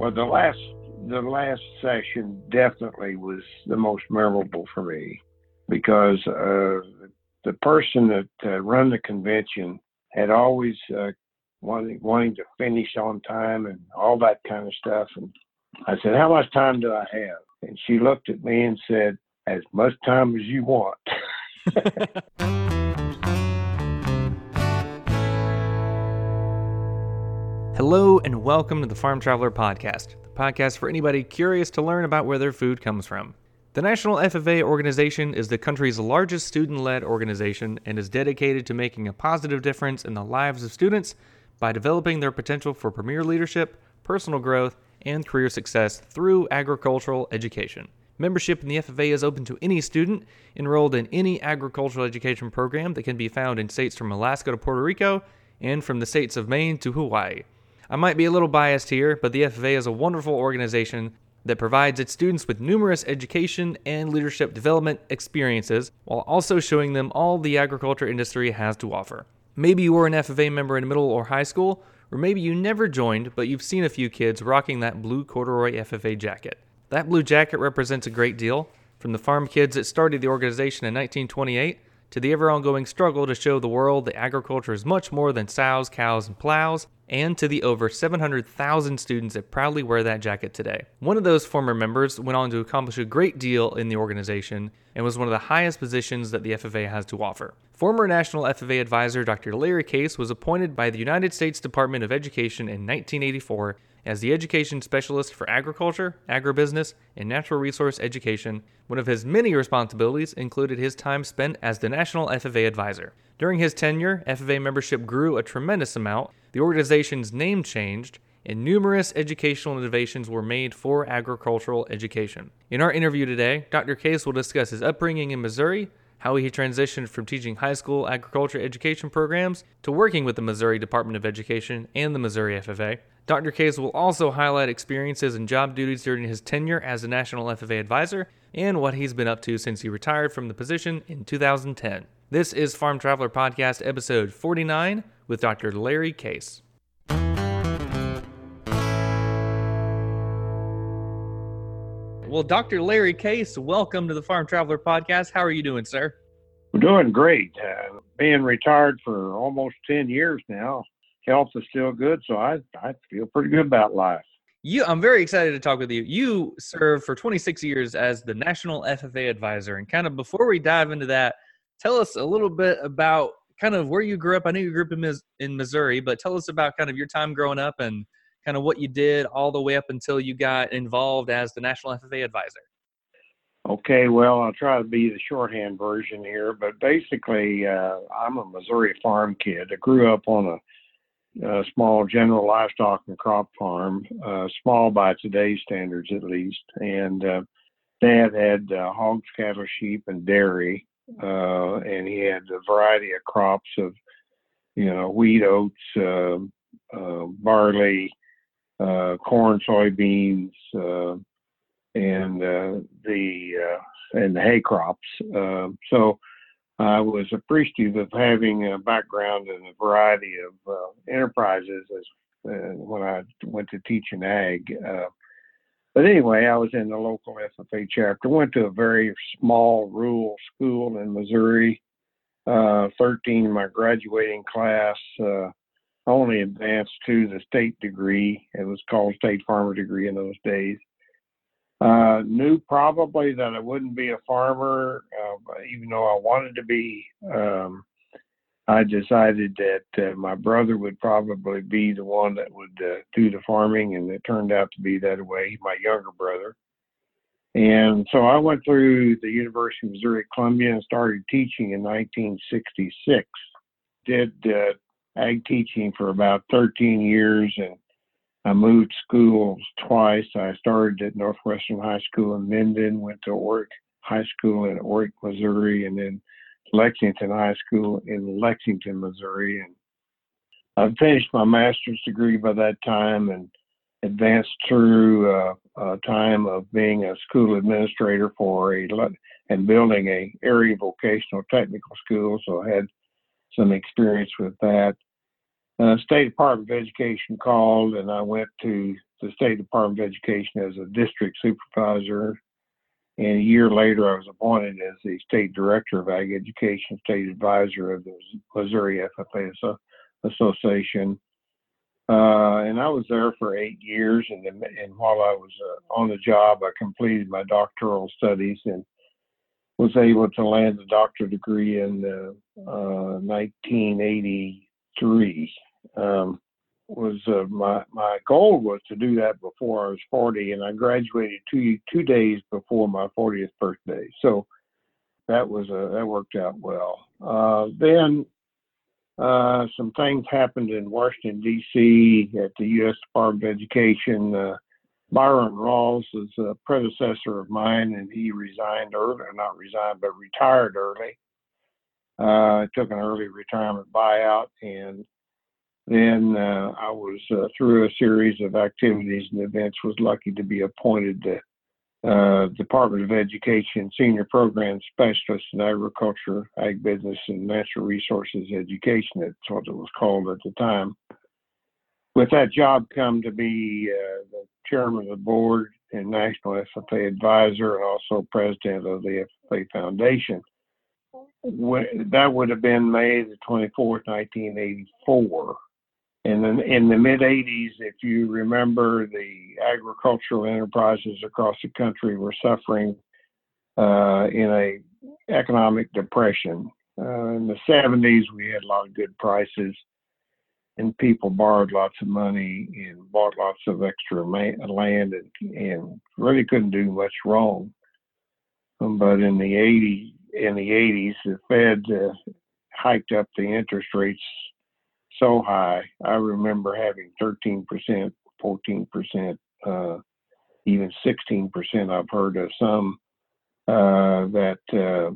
Well, the last the last session definitely was the most memorable for me because uh, the person that uh, run the convention had always uh, wanting wanting to finish on time and all that kind of stuff. And I said, "How much time do I have?" And she looked at me and said, "As much time as you want." Hello and welcome to the Farm Traveler Podcast, the podcast for anybody curious to learn about where their food comes from. The National FFA organization is the country's largest student led organization and is dedicated to making a positive difference in the lives of students by developing their potential for premier leadership, personal growth, and career success through agricultural education. Membership in the FFA is open to any student enrolled in any agricultural education program that can be found in states from Alaska to Puerto Rico and from the states of Maine to Hawaii. I might be a little biased here, but the FFA is a wonderful organization that provides its students with numerous education and leadership development experiences while also showing them all the agriculture industry has to offer. Maybe you were an FFA member in middle or high school, or maybe you never joined, but you've seen a few kids rocking that blue corduroy FFA jacket. That blue jacket represents a great deal, from the farm kids that started the organization in 1928 to the ever ongoing struggle to show the world that agriculture is much more than sows, cows, and plows, and to the over 700,000 students that proudly wear that jacket today. One of those former members went on to accomplish a great deal in the organization and was one of the highest positions that the FFA has to offer. Former National FFA advisor Dr. Larry Case was appointed by the United States Department of Education in 1984 as the education specialist for agriculture, agribusiness, and natural resource education, one of his many responsibilities included his time spent as the National FFA advisor. During his tenure, FFA membership grew a tremendous amount, the organization's name changed, and numerous educational innovations were made for agricultural education. In our interview today, Dr. Case will discuss his upbringing in Missouri, how he transitioned from teaching high school agriculture education programs to working with the Missouri Department of Education and the Missouri FFA. Dr. Case will also highlight experiences and job duties during his tenure as a National FFA advisor and what he's been up to since he retired from the position in 2010. This is Farm Traveler Podcast, episode 49, with Dr. Larry Case. Well, Dr. Larry Case, welcome to the Farm Traveler Podcast. How are you doing, sir? I'm doing great. Uh, being retired for almost 10 years now, health is still good, so I, I feel pretty good about life. You, I'm very excited to talk with you. You served for 26 years as the National FFA advisor. And kind of before we dive into that, tell us a little bit about kind of where you grew up. I know you grew up in, in Missouri, but tell us about kind of your time growing up and kind of what you did all the way up until you got involved as the National FFA advisor. Okay, well, I'll try to be the shorthand version here, but basically, uh, I'm a Missouri farm kid. I grew up on a, a small general livestock and crop farm, uh, small by today's standards at least. And uh, Dad had uh, hogs, cattle, sheep, and dairy, uh, and he had a variety of crops of, you know, wheat, oats, uh, barley, uh, corn, soybeans, uh, and uh, the uh, and the hay crops. Um, so I was appreciative of having a background in a variety of uh, enterprises as uh, when I went to teach in ag. but anyway, I was in the local FFA chapter. Went to a very small rural school in Missouri. 13 my graduating class only advanced to the state degree. It was called state farmer degree in those days. Uh, knew probably that I wouldn't be a farmer, uh, even though I wanted to be. Um, I decided that uh, my brother would probably be the one that would uh, do the farming, and it turned out to be that way. My younger brother. And so I went through the University of Missouri Columbia and started teaching in 1966. Did uh, ag teaching for about 13 years and I moved schools twice. I started at Northwestern High School in Mendon, went to Orrick High School in Orrick, Missouri, and then Lexington High School in Lexington, Missouri. And I finished my master's degree by that time and advanced through uh, a time of being a school administrator for a and building a area vocational technical school. So I had some experience with that. uh, State Department of Education called, and I went to the State Department of Education as a district supervisor. And a year later, I was appointed as the state director of ag education, state advisor of the Missouri FFA Association. Uh, and I was there for eight years. And, and while I was uh, on the job, I completed my doctoral studies and was able to land a doctorate degree in uh, 1983. Um, was uh, my my goal was to do that before I was 40, and I graduated two two days before my 40th birthday. So that was a, that worked out well. Uh, then uh, some things happened in Washington D.C. at the U.S. Department of Education. Byron Rawls is a predecessor of mine, and he resigned early, not resigned, but retired early. Uh, took an early retirement buyout, and then uh, I was uh, through a series of activities and events was lucky to be appointed to uh, Department of Education Senior Program Specialist in Agriculture, Ag Business, and Natural Resources Education. That's what it was called at the time. With that job come to be uh, the chairman of the board and national FFA advisor and also president of the FFA Foundation. That would have been May the 24th, 1984. And then in the mid 80s, if you remember, the agricultural enterprises across the country were suffering uh, in a economic depression. Uh, in the 70s, we had a lot of good prices, and people borrowed lots of money and bought lots of extra land and, and really couldn't do much wrong. Um, but in the 80s, in the 80s, the Fed uh, hiked up the interest rates so high. I remember having 13%, 14%, uh, even 16%. I've heard of some uh, that uh,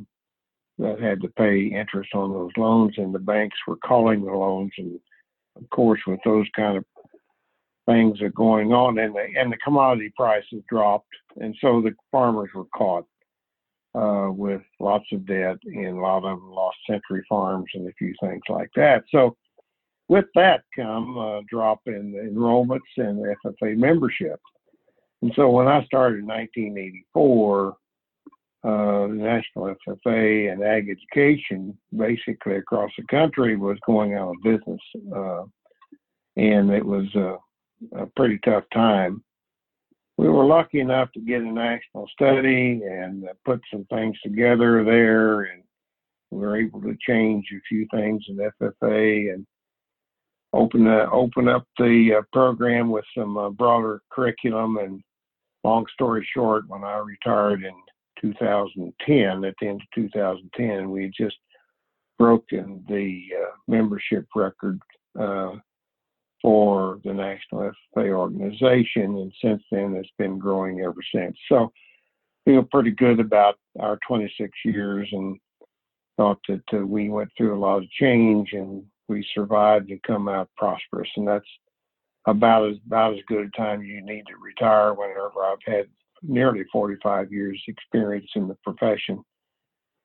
that had to pay interest on those loans, and the banks were calling the loans. And of course, with those kind of things that are going on, and the and the commodity prices dropped, and so the farmers were caught uh, with lots of debt, and a lot of them lost century farms and a few things like that. So with that come a drop in enrollments and FFA membership. And so when I started in 1984, uh, National FFA and ag education basically across the country was going out of business. Uh, and it was a, a, pretty tough time. We were lucky enough to get a national study and uh, put some things together there, and we were able to change a few things in FFA and open uh, open up the uh, program with some uh, broader curriculum. And long story short, when I retired in 2010, at the end of 2010, we just broken the uh, membership record uh, for the National FFA organization, and since then it's been growing ever since. So feel pretty good about our 26 years and thought that uh, we went through a lot of change and we survived and come out prosperous. And that's about as about as good a time you need to retire whenever I've had nearly 45 years experience in the profession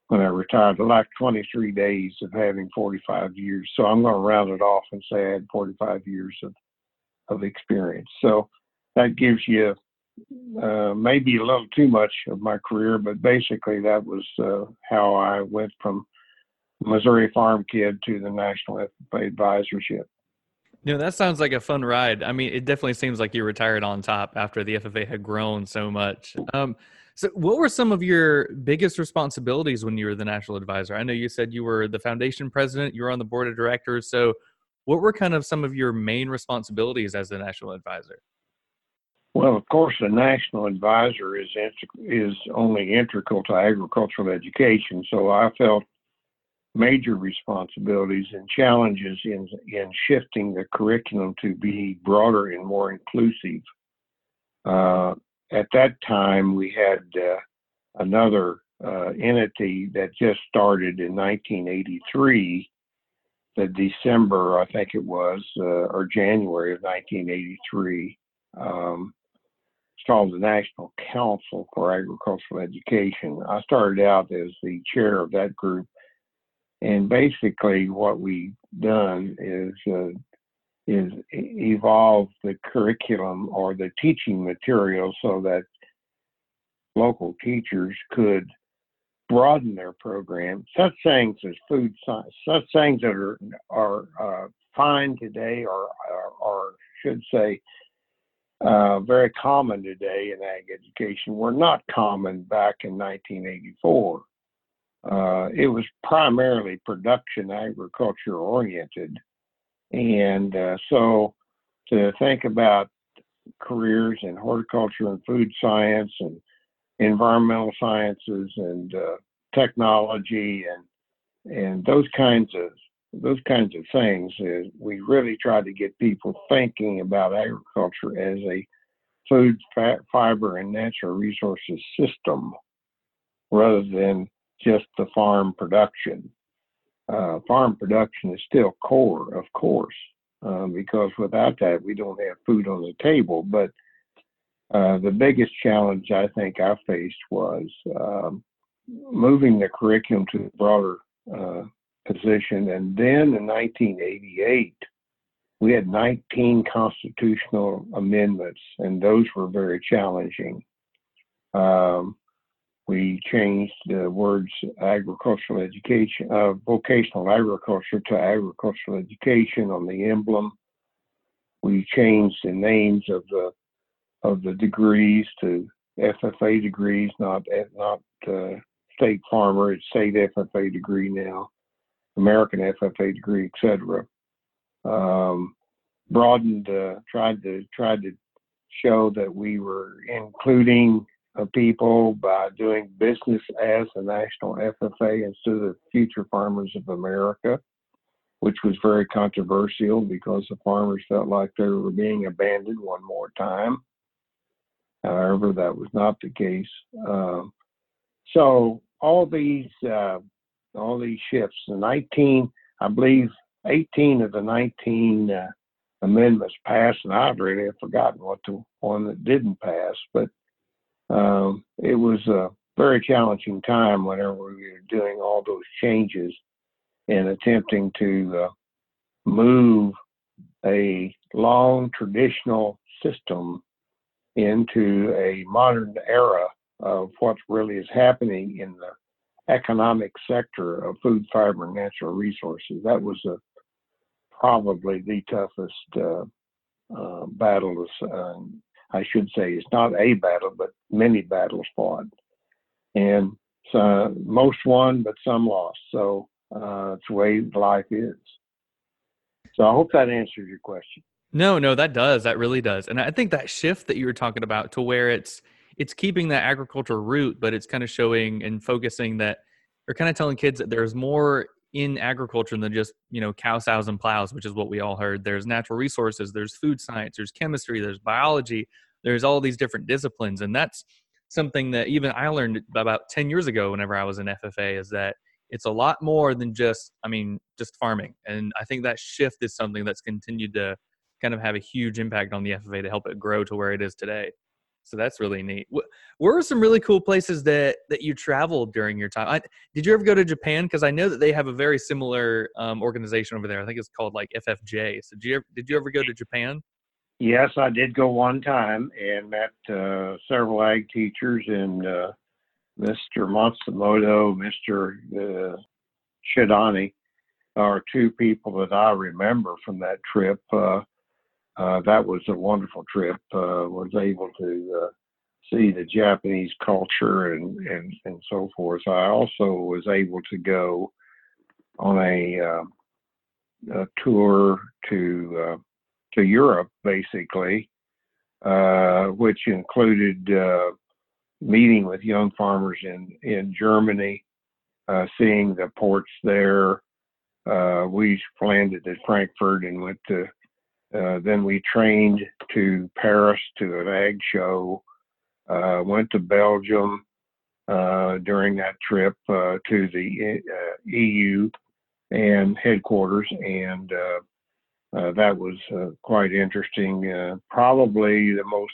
when I retired. I like 23 days of having 45 years. So I'm going to round it off and say I had 45 years of, of experience. So that gives you uh, maybe a little too much of my career, but basically that was uh, how I went from Missouri farm kid to the national FFA advisorship. You know, that sounds like a fun ride. I mean, it definitely seems like you retired on top after the FFA had grown so much. Um, so, what were some of your biggest responsibilities when you were the national advisor? I know you said you were the foundation president, you were on the board of directors. So, what were kind of some of your main responsibilities as the national advisor? Well, of course, the national advisor is is only integral to agricultural education. So, I felt major responsibilities and challenges in in shifting the curriculum to be broader and more inclusive. Uh, at that time, we had uh, another uh, entity that just started in 1983. The December, I think it was, uh, or January of 1983. Um, it's called the National Council for Agricultural Education. I started out as the chair of that group and basically, what we've done is uh, is evolve the curriculum or the teaching material so that local teachers could broaden their program. Such things as food science, such things that are are uh, fine today, or, or, should say, uh, very common today in ag education, were not common back in 1984. Uh, it was primarily production agriculture oriented, and uh, so to think about careers in horticulture and food science and environmental sciences and uh, technology and and those kinds of those kinds of things is we really try to get people thinking about agriculture as a food fat, fiber and natural resources system rather than just the farm production uh, farm production is still core of course uh, because without that we don't have food on the table but uh, the biggest challenge I think I faced was um, moving the curriculum to a broader uh, position. And then in 1988, we had 19 constitutional amendments, and those were very challenging. Um, we changed the words agricultural education, uh, vocational agriculture to agricultural education on the emblem. We changed the names of the of the degrees to FFA degrees, not not uh, state farmer. It's state FFA degree now, American FFA degree, etc. Um, broadened, uh, tried to tried to show that we were including uh, people by doing business as the national FFA instead of Future Farmers of America, which was very controversial because the farmers felt like they were being abandoned one more time. However, that was not the case. Um, so all these uh, all these shifts, the 19, I believe, 18 of the 19 uh, amendments passed, and I've really forgotten what the one that didn't pass. But um, it was a very challenging time whenever we were doing all those changes and attempting to uh, move a long traditional system into a modern era of what really is happening in the economic sector of food, fiber, and natural resources. That was a, probably the toughest uh, uh, battle. Uh, I should say it's not a battle, but many battles fought, and so most won, but some lost. So uh, it's the way life is. So I hope that answers your question. No, no, that does. That really does. And I think that shift that you were talking about to where it's it's keeping that agriculture root, but it's kind of showing and focusing that or kind of telling kids that there's more in agriculture than just, you know, cow sows and plows, which is what we all heard. There's natural resources, there's food science, there's chemistry, there's biology, there's all these different disciplines. And that's something that even I learned about 10 years ago whenever I was in FFA is that it's a lot more than just, I mean, just farming. And I think that shift is something that's continued to kind of have a huge impact on the FFA to help it grow to where it is today. So that's really neat. Where were some really cool places that that you traveled during your time? I, did you ever go to Japan? Because I know that they have a very similar um, organization over there. I think it's called like FFJ. So did you ever, did you ever go to Japan? Yes, I did go one time and met uh, several ag teachers and uh, Mr. Matsumoto, Mr. Uh, Shidani are two people that I remember from that trip. Uh, uh, that was a wonderful trip. Uh, was able to uh, see the Japanese culture and, and, and so forth. I also was able to go on a, uh, a tour to uh, to Europe, basically, which included meeting with young farmers in in Germany, seeing the ports there. we landed at Frankfurt and went to uh, then we trained to Paris to an ag show. Uh, went to Belgium uh, during that trip uh, to the EU uh, and headquarters, and that was quite interesting. probably the most,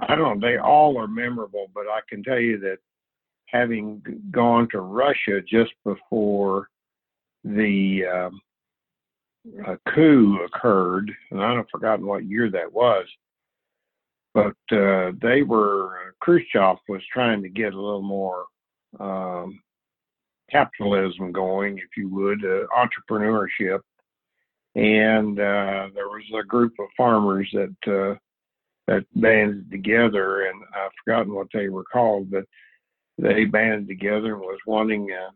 I don't know, they all are memorable, but I can tell you that having gone to Russia just before the um, a coup occurred, and I've forgotten what year that was. But uh, they were Khrushchev was trying to get a little more um, capitalism going, if you would, uh, entrepreneurship, and uh, there was a group of farmers that uh, that banded together, and I've forgotten what they were called, but they banded together and was wanting uh,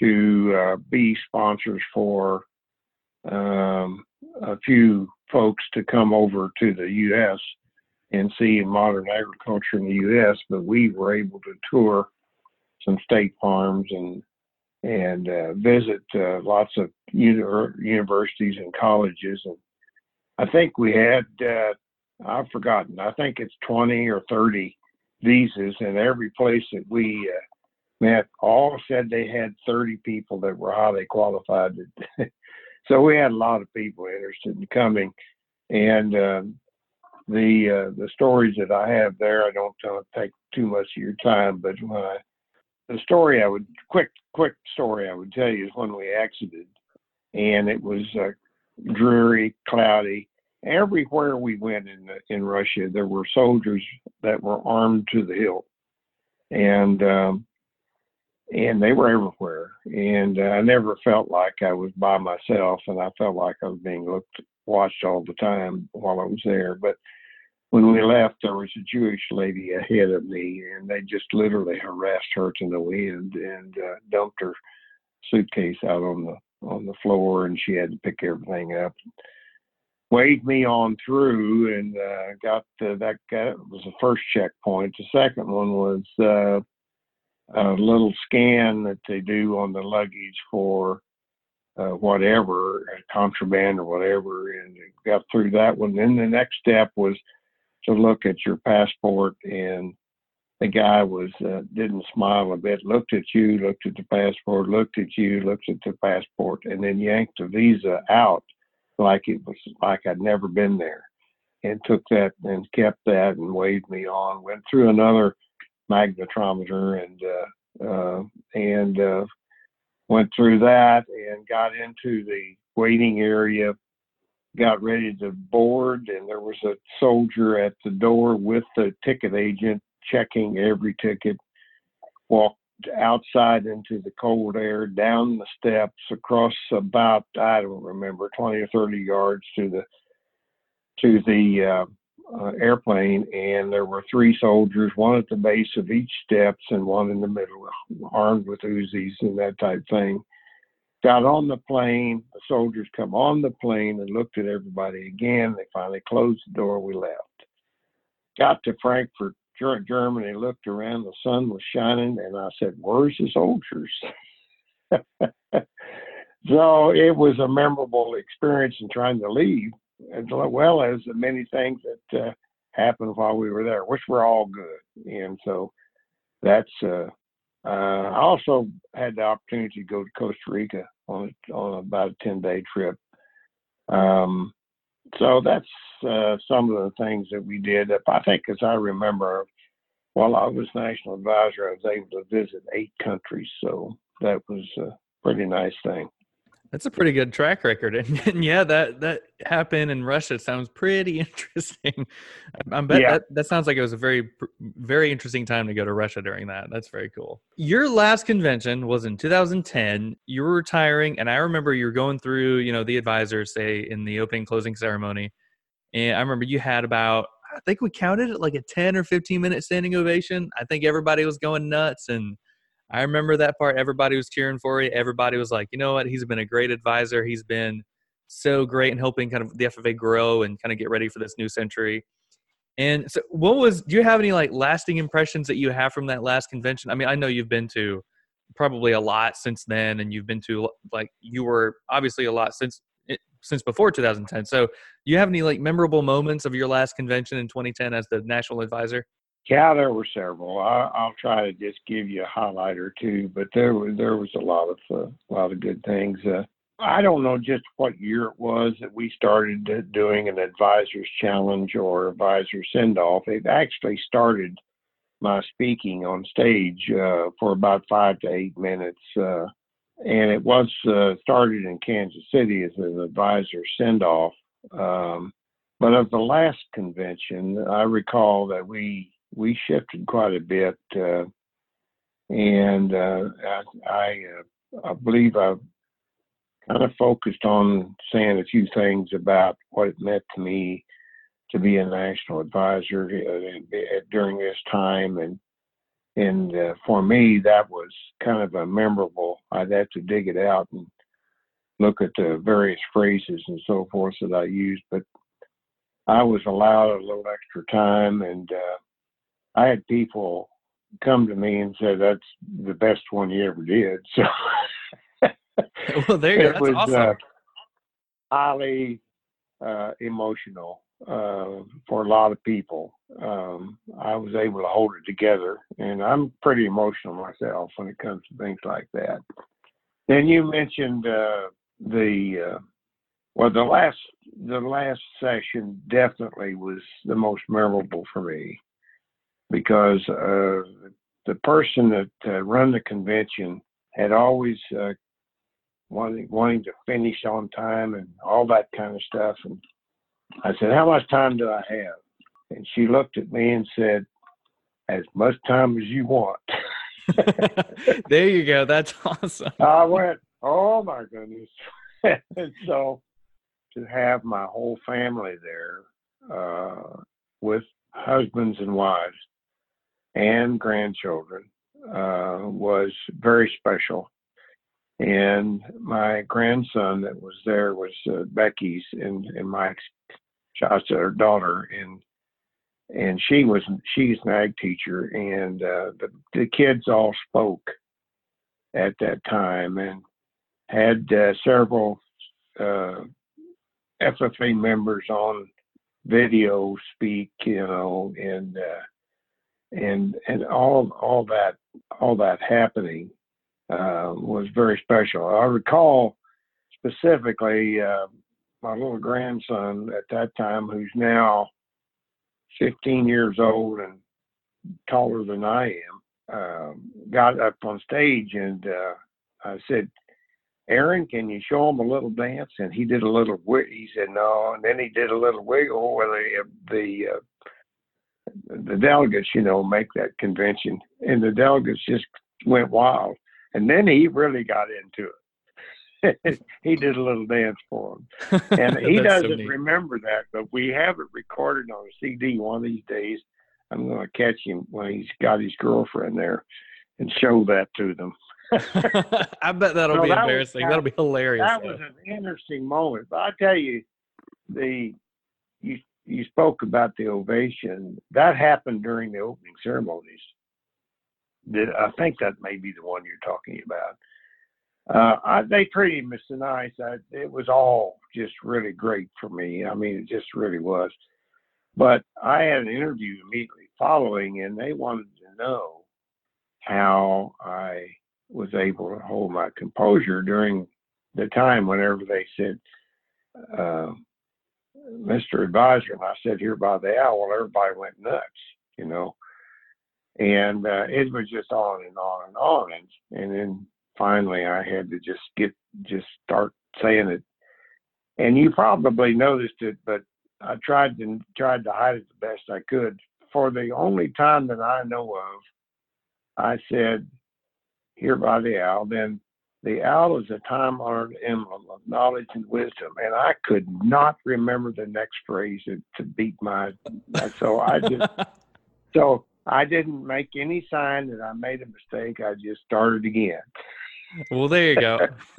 to uh, be sponsors for um, a few folks to come over to the U.S. and see modern agriculture in the U.S. But we were able to tour some state farms and and uh, visit uh, lots of uni- universities and colleges. And I think we had uh, I've forgotten. I think it's 20 or 30 visas, and every place that we uh, met, all said they had 30 people that were highly qualified. so we had a lot of people interested in coming, and um, the uh, the stories that I have there, I don't uh, take too much of your time, but when I the story I would quick quick story I would tell you is when we exited, and it was uh, dreary, cloudy, everywhere we went in in Russia, there were soldiers that were armed to the hilt, and um, and they were everywhere. And uh, I never felt like I was by myself, and I felt like I was being looked watched all the time while I was there. But when we left, there was a Jewish lady ahead of me, and they just literally harassed her to no end and uh, dumped her suitcase out on the on the floor, and she had to pick everything up waved me on through and uh, got the, that got, was the first checkpoint. The second one was uh, a little scan that they do on the luggage for uh, whatever contraband or whatever, and got through that one. Then the next step was to look at your passport, and the guy was uh, didn't smile a bit. Looked at you, looked at the passport, looked at you, looked at the passport, and then yanked the visa out like it was like I'd never been there, and took that and kept that and waved me on. Went through another magnetometer and uh, uh, and uh, went through that and got into the waiting area. Got ready to board, and there was a soldier at the door with the ticket agent checking every ticket. Walked outside into the cold air, down the steps, across about I don't remember twenty or thirty yards to the to the uh, airplane, and there were three soldiers, one at the base of each steps and one in the middle, armed with Uzis and that type thing. Got on the plane. The soldiers come on the plane and looked at everybody again. They finally closed the door. We left. Got to Frankfurt Germany, looked around, the sun was shining, and I said, Where's the soldiers? so it was a memorable experience in trying to leave, as well as the many things uh, happened while we were there, which were all good. And so that's, uh, uh, I also had the opportunity to go to Costa Rica on, on about a 10 day trip. Um, so that's uh, some of the things that we did. I think, as I remember, while I was national advisor, I was able to visit eight countries. So that was a pretty nice thing. That's a pretty good track record, and, and yeah, that that happened in Russia sounds pretty interesting. I, I bet yeah. that, that sounds like it was a very very interesting time to go to Russia during that. That's very cool. Your last convention was in 2010. You were retiring, and I remember you were going through, you know, the advisors say in the opening closing ceremony, and I remember you had about I think we counted it like a 10 or 15 minute standing ovation. I think everybody was going nuts and I remember that part. Everybody was cheering for you. Everybody was like, you know what? He's been a great advisor. He's been so great in helping kind of the FFA grow and kind of get ready for this new century. And so, what was? Do you have any like lasting impressions that you have from that last convention? I mean, I know you've been to probably a lot since then, and you've been to like you were obviously a lot since eh, since before 2010. So, you have any like memorable moments of your last convention in 2010 as the national advisor? Yeah, there were several. I, will try to just give you a highlight or two, but there was there was a lot of uh, a lot of good things. Uh, I don't know just what year it was that we started doing an advisors challenge or advisor send off. It actually started my speaking on stage uh, for about five to eight minutes uh, and it was uh, started in Kansas City as an advisor send off. Um, but of the last convention, I recall that we we shifted quite a bit, uh, and uh, I I, uh, I believe I kind of focused on saying a few things about what it meant to me to be a national advisor uh, during this time and and uh, for me that was kind of a memorable i'd have to dig it out and look at the various phrases and so forth that i used but i was allowed a little extra time and uh, i had people come to me and say that's the best one you ever did so well there you go that's was, awesome. Uh, highly uh, emotional uh, for a lot of people. Um, I was able to hold it together, and I'm pretty emotional myself when it comes to things like that. Then you mentioned uh, the uh, well, the last the last session definitely was the most memorable for me because uh, the person that uh, run the convention had always uh, wanting wanting to finish on time and all that kind of stuff, and I said, How much time do I have? And she looked at me and said, As much time as you want. there you go. That's awesome. I went, Oh my goodness. and so to have my whole family there uh, with husbands and wives and grandchildren uh, was very special. And my grandson that was there was uh, Becky's and, and my her daughter and and she was she's an ag teacher and uh, the the kids all spoke at that time and had uh, several uh, FFA members on video speak, you know, and uh, and and all all that all that happening uh, was very special. I recall specifically uh, my little grandson at that time, who's now 15 years old and taller than I am, uh, got up on stage and uh, I said, Aaron, can you show him a little dance? And he did a little. He said no, and then he did a little wiggle where the the uh, the delegates, you know, make that convention, and the delegates just went wild. And then he really got into it. he did a little dance for him. And he doesn't so remember that, but we have it recorded on a CD one of these days. I'm going to catch him when he's got his girlfriend there and show that to them. I bet that'll so be that embarrassing. Was, that'll be hilarious. That though. was an interesting moment. But I tell you, the you you spoke about the ovation. That happened during the opening ceremonies. I think that may be the one you're talking about uh, I, they treated me so nice. I, it was all just really great for me. I mean, it just really was. But I had an interview immediately following, and they wanted to know how I was able to hold my composure during the time whenever they said, uh, Mr. Advisor, and I said here by the owl, everybody went nuts, you know. And uh, it was just on and on and on. And, and then finally I had to just get just start saying it. And you probably noticed it, but I tried to tried to hide it the best I could. For the only time that I know of, I said, "Here by the owl." Then the owl is a time-honored emblem of knowledge and wisdom, and I could not remember the next phrase to, to beat my. So I just so I didn't make any sign that I made a mistake. I just started again. Well, there you go.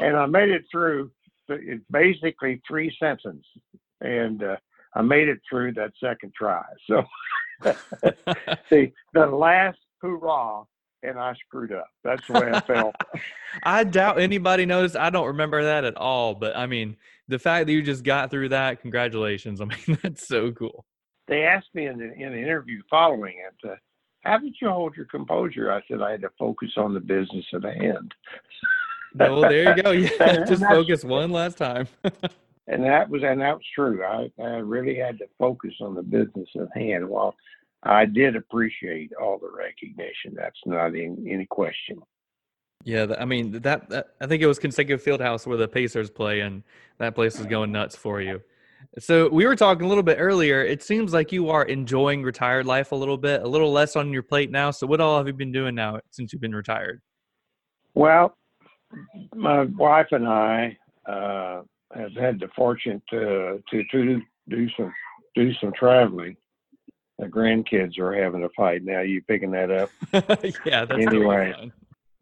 and I made it through. It's basically three sentences, and uh, I made it through that second try. So, see, the last hurrah, and I screwed up. That's the way I felt. I doubt anybody noticed. I don't remember that at all. But I mean, the fact that you just got through that, congratulations. I mean, that's so cool. They asked me in, the, in an interview following it. Uh, how did you hold your composure? I said, I had to focus on the business at hand. well, there you go. Yeah, just focus one last time. and that was and that was true. I, I really had to focus on the business at hand. Well, I did appreciate all the recognition. That's not in, any question. Yeah, I mean that, that, I think it was Conseco field house where the Pacers play, and that place is going nuts for you. So we were talking a little bit earlier. It seems like you are enjoying retired life a little bit, a little less on your plate now. So what all have you been doing now since you've been retired? Well, my wife and I uh, have had the fortune to to to do some do some traveling. The grandkids are having a fight now. You picking that up? yeah. That's anyway.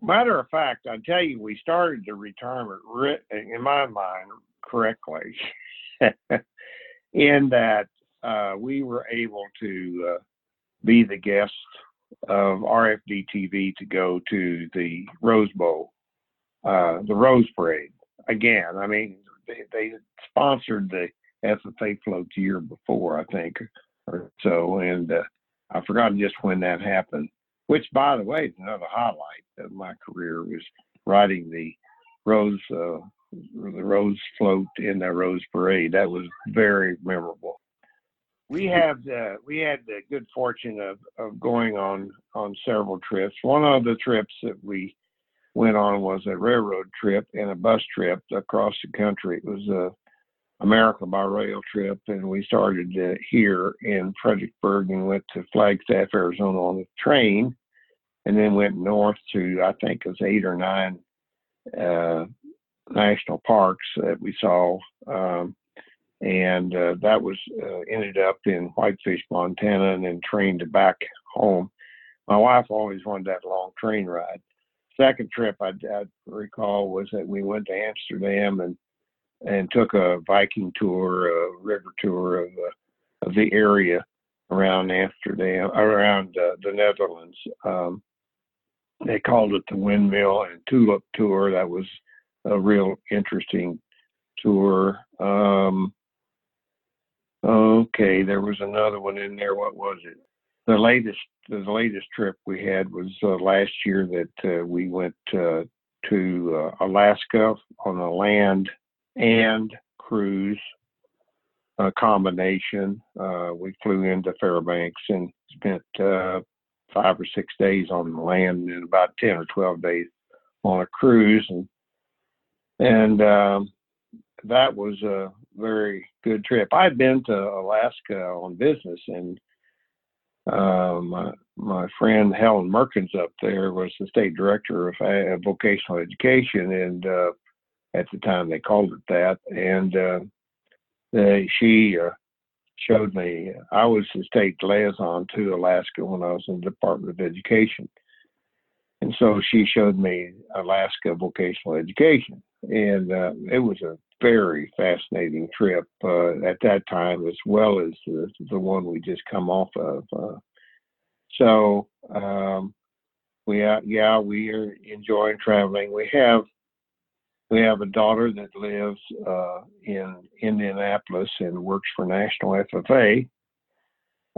Matter of fact, I tell you, we started the retirement in my mind correctly, in that uh, we were able to uh, be the guest of RFD TV to go to the Rose Bowl, uh, the Rose Parade. Again, I mean, they, they sponsored the FFA float the year before, I think, or so, and uh, I forgot just when that happened. Which, by the way, is another highlight of my career was riding the Rose, uh, the Rose float in the Rose Parade. That was very memorable. We have uh, we had the good fortune of, of going on on several trips. One of the trips that we went on was a railroad trip and a bus trip across the country. It was a America by Rail trip, and we started uh, here in Fredericksburg and went to Flagstaff, Arizona on the train, and then went north to I think it was eight or nine uh, national parks that we saw, um, and uh, that was uh, ended up in Whitefish, Montana, and then trained back home. My wife always wanted that long train ride. Second trip I, I recall was that we went to Amsterdam and and took a Viking tour, a river tour of uh, of the area around Amsterdam, around uh, the Netherlands. Um, they called it the Windmill and Tulip Tour. That was a real interesting tour. Um, okay, there was another one in there. What was it? The latest, the latest trip we had was uh, last year that uh, we went uh, to uh, Alaska on a land and cruise uh, combination. Uh, we flew into Fairbanks and spent five or six days on the land and about 10 or 12 days on a cruise. And, and um, that was a very good trip. I'd been to Alaska on business and uh, my, my friend Helen Merkins up there was the state director of uh, vocational education, and uh, at the time they called it that. And uh, they, she uh, showed me. I was the state liaison to Alaska when I was in the Department of Education. And so she showed me Alaska vocational education. And uh, it was a very fascinating trip uh, at that time, as well as the, the one we just come off of. Uh, so, um, we, uh, yeah, we are enjoying traveling. We have we have a daughter that lives uh, in Indianapolis and works for National FFA.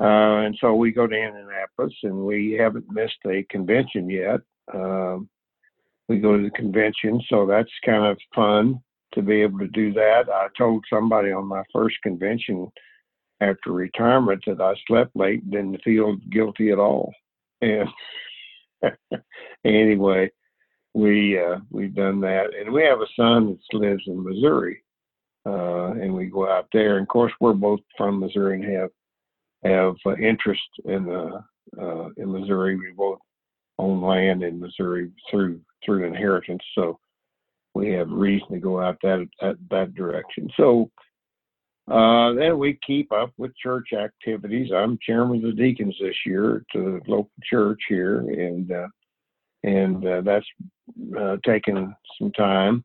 Uh, and so we go to Indianapolis and we haven't missed a convention yet. Um, we go to the convention, so that's kind of fun to be able to do that. I told somebody on my first convention after retirement that I slept late and didn't feel guilty at all. And anyway, we uh, we've done that, and we have a son that lives in Missouri, uh, and we go out there. And of course, we're both from Missouri and have have uh, interest in uh, uh, in Missouri. We both own land in Missouri through through inheritance, so we have reason to go out that that, that direction. So uh, then we keep up with church activities. I'm chairman of the deacons this year at the local church here, and uh, and uh, that's uh, taken some time.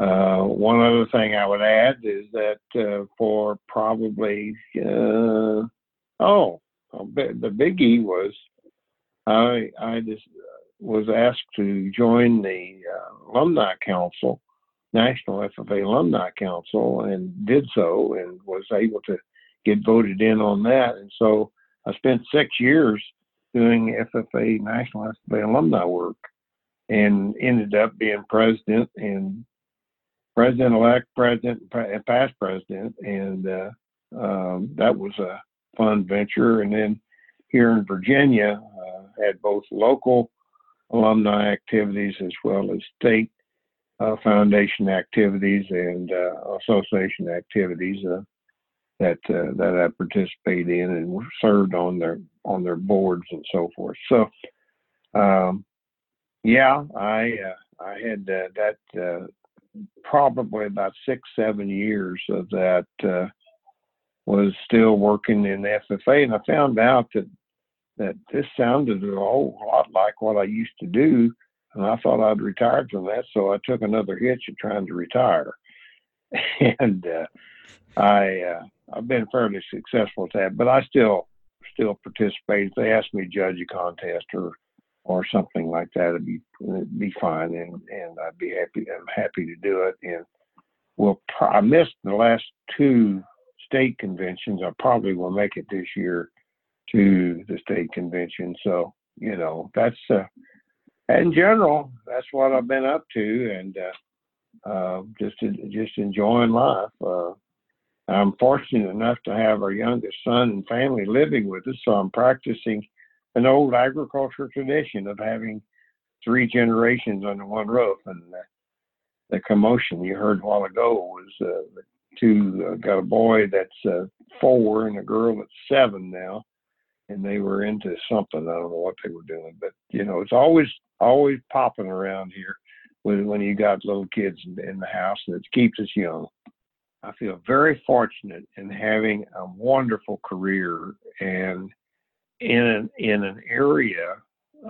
Uh, one other thing I would add is that uh, for probably uh, oh the biggie was I I just was asked to join the uh, alumni council, National FFA Alumni Council, and did so and was able to get voted in on that. And so I spent six years doing FFA National FFA alumni work and ended up being president and president elect, president, and past president. And uh, um, that was a fun venture. And then here in Virginia, uh, had both local alumni activities as well as state uh, foundation activities and uh, association activities uh, that uh, that I participate in and served on their on their boards and so forth. So, um, yeah, I uh, I had that probably about six seven years of that was still working in the FFA, and I found out that that this sounded a whole lot like what I used to do, and I thought I'd retired from that, so I took another hitch at trying to retire, and uh, I uh, I've been fairly successful at that, but I still still participate. If they ask me to judge a contest or or something like that, it'd be it'd be fine, and and I'd be happy. I'm happy to do it, and well, I missed the last two state conventions. I probably will make it this year to the state convention. So, you know, that's uh, in general, that's what I've been up to, and uh, uh, just just enjoying life. Uh, I'm fortunate enough to have our youngest son and family living with us, so I'm practicing an old agricultural tradition of having three generations under one roof. And uh, the commotion you heard a while ago was uh, two uh, got a boy that's uh, four and a girl that's seven now, and they were into something. I don't know what they were doing, but you know, it's always always popping around here when when you got little kids in, in the house, and it keeps us young. I feel very fortunate in having a wonderful career and in an, in an area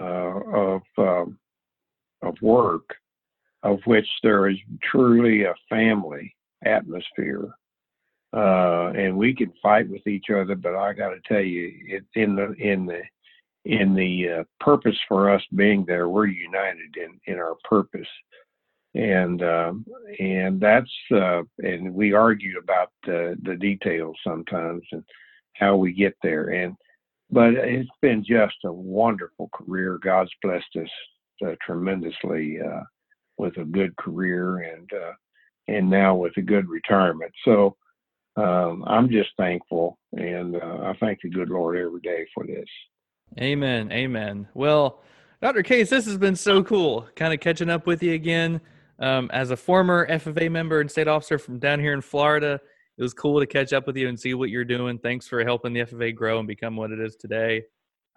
uh, of um, of work of which there is truly a family atmosphere. Uh, and we can fight with each other, but I got to tell you, it, in the in the in the uh, purpose for us being there, we're united in in our purpose, and um, and that's uh, and we argue about the the details sometimes and how we get there, and but it's been just a wonderful career. God's blessed us uh, tremendously uh, with a good career and uh, and now with a good retirement. So um, I'm just thankful, and uh, I thank the good Lord every day for this. Amen. Amen. Well, Dr. Case, this has been so cool. Kind of catching up with you again. Um, as a former FFA member and state officer from down here in Florida, it was cool to catch up with you and see what you're doing. Thanks for helping the FFA grow and become what it is today.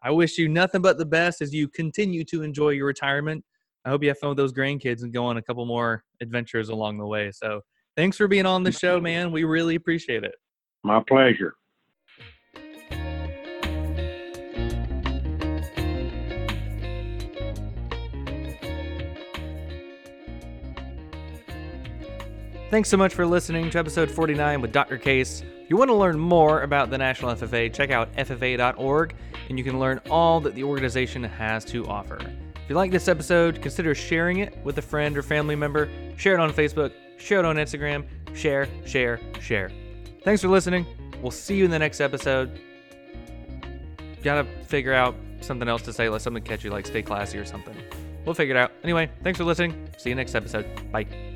I wish you nothing but the best as you continue to enjoy your retirement I hope you have fun with those grandkids and go on a couple more adventures along the way. So thanks for being on the show, man. We really appreciate it. My pleasure. Thanks so much for listening to episode 49 with Dr. Case. If you want to learn more about the National FFA, check out FFA.org and you can learn all that the organization has to offer. If you like this episode, consider sharing it with a friend or family member. Share it on Facebook, share it on Instagram, share, share, share. Thanks for listening. We'll see you in the next episode. Gotta figure out something else to say, like something catchy, like stay classy or something. We'll figure it out. Anyway, thanks for listening. See you next episode. Bye.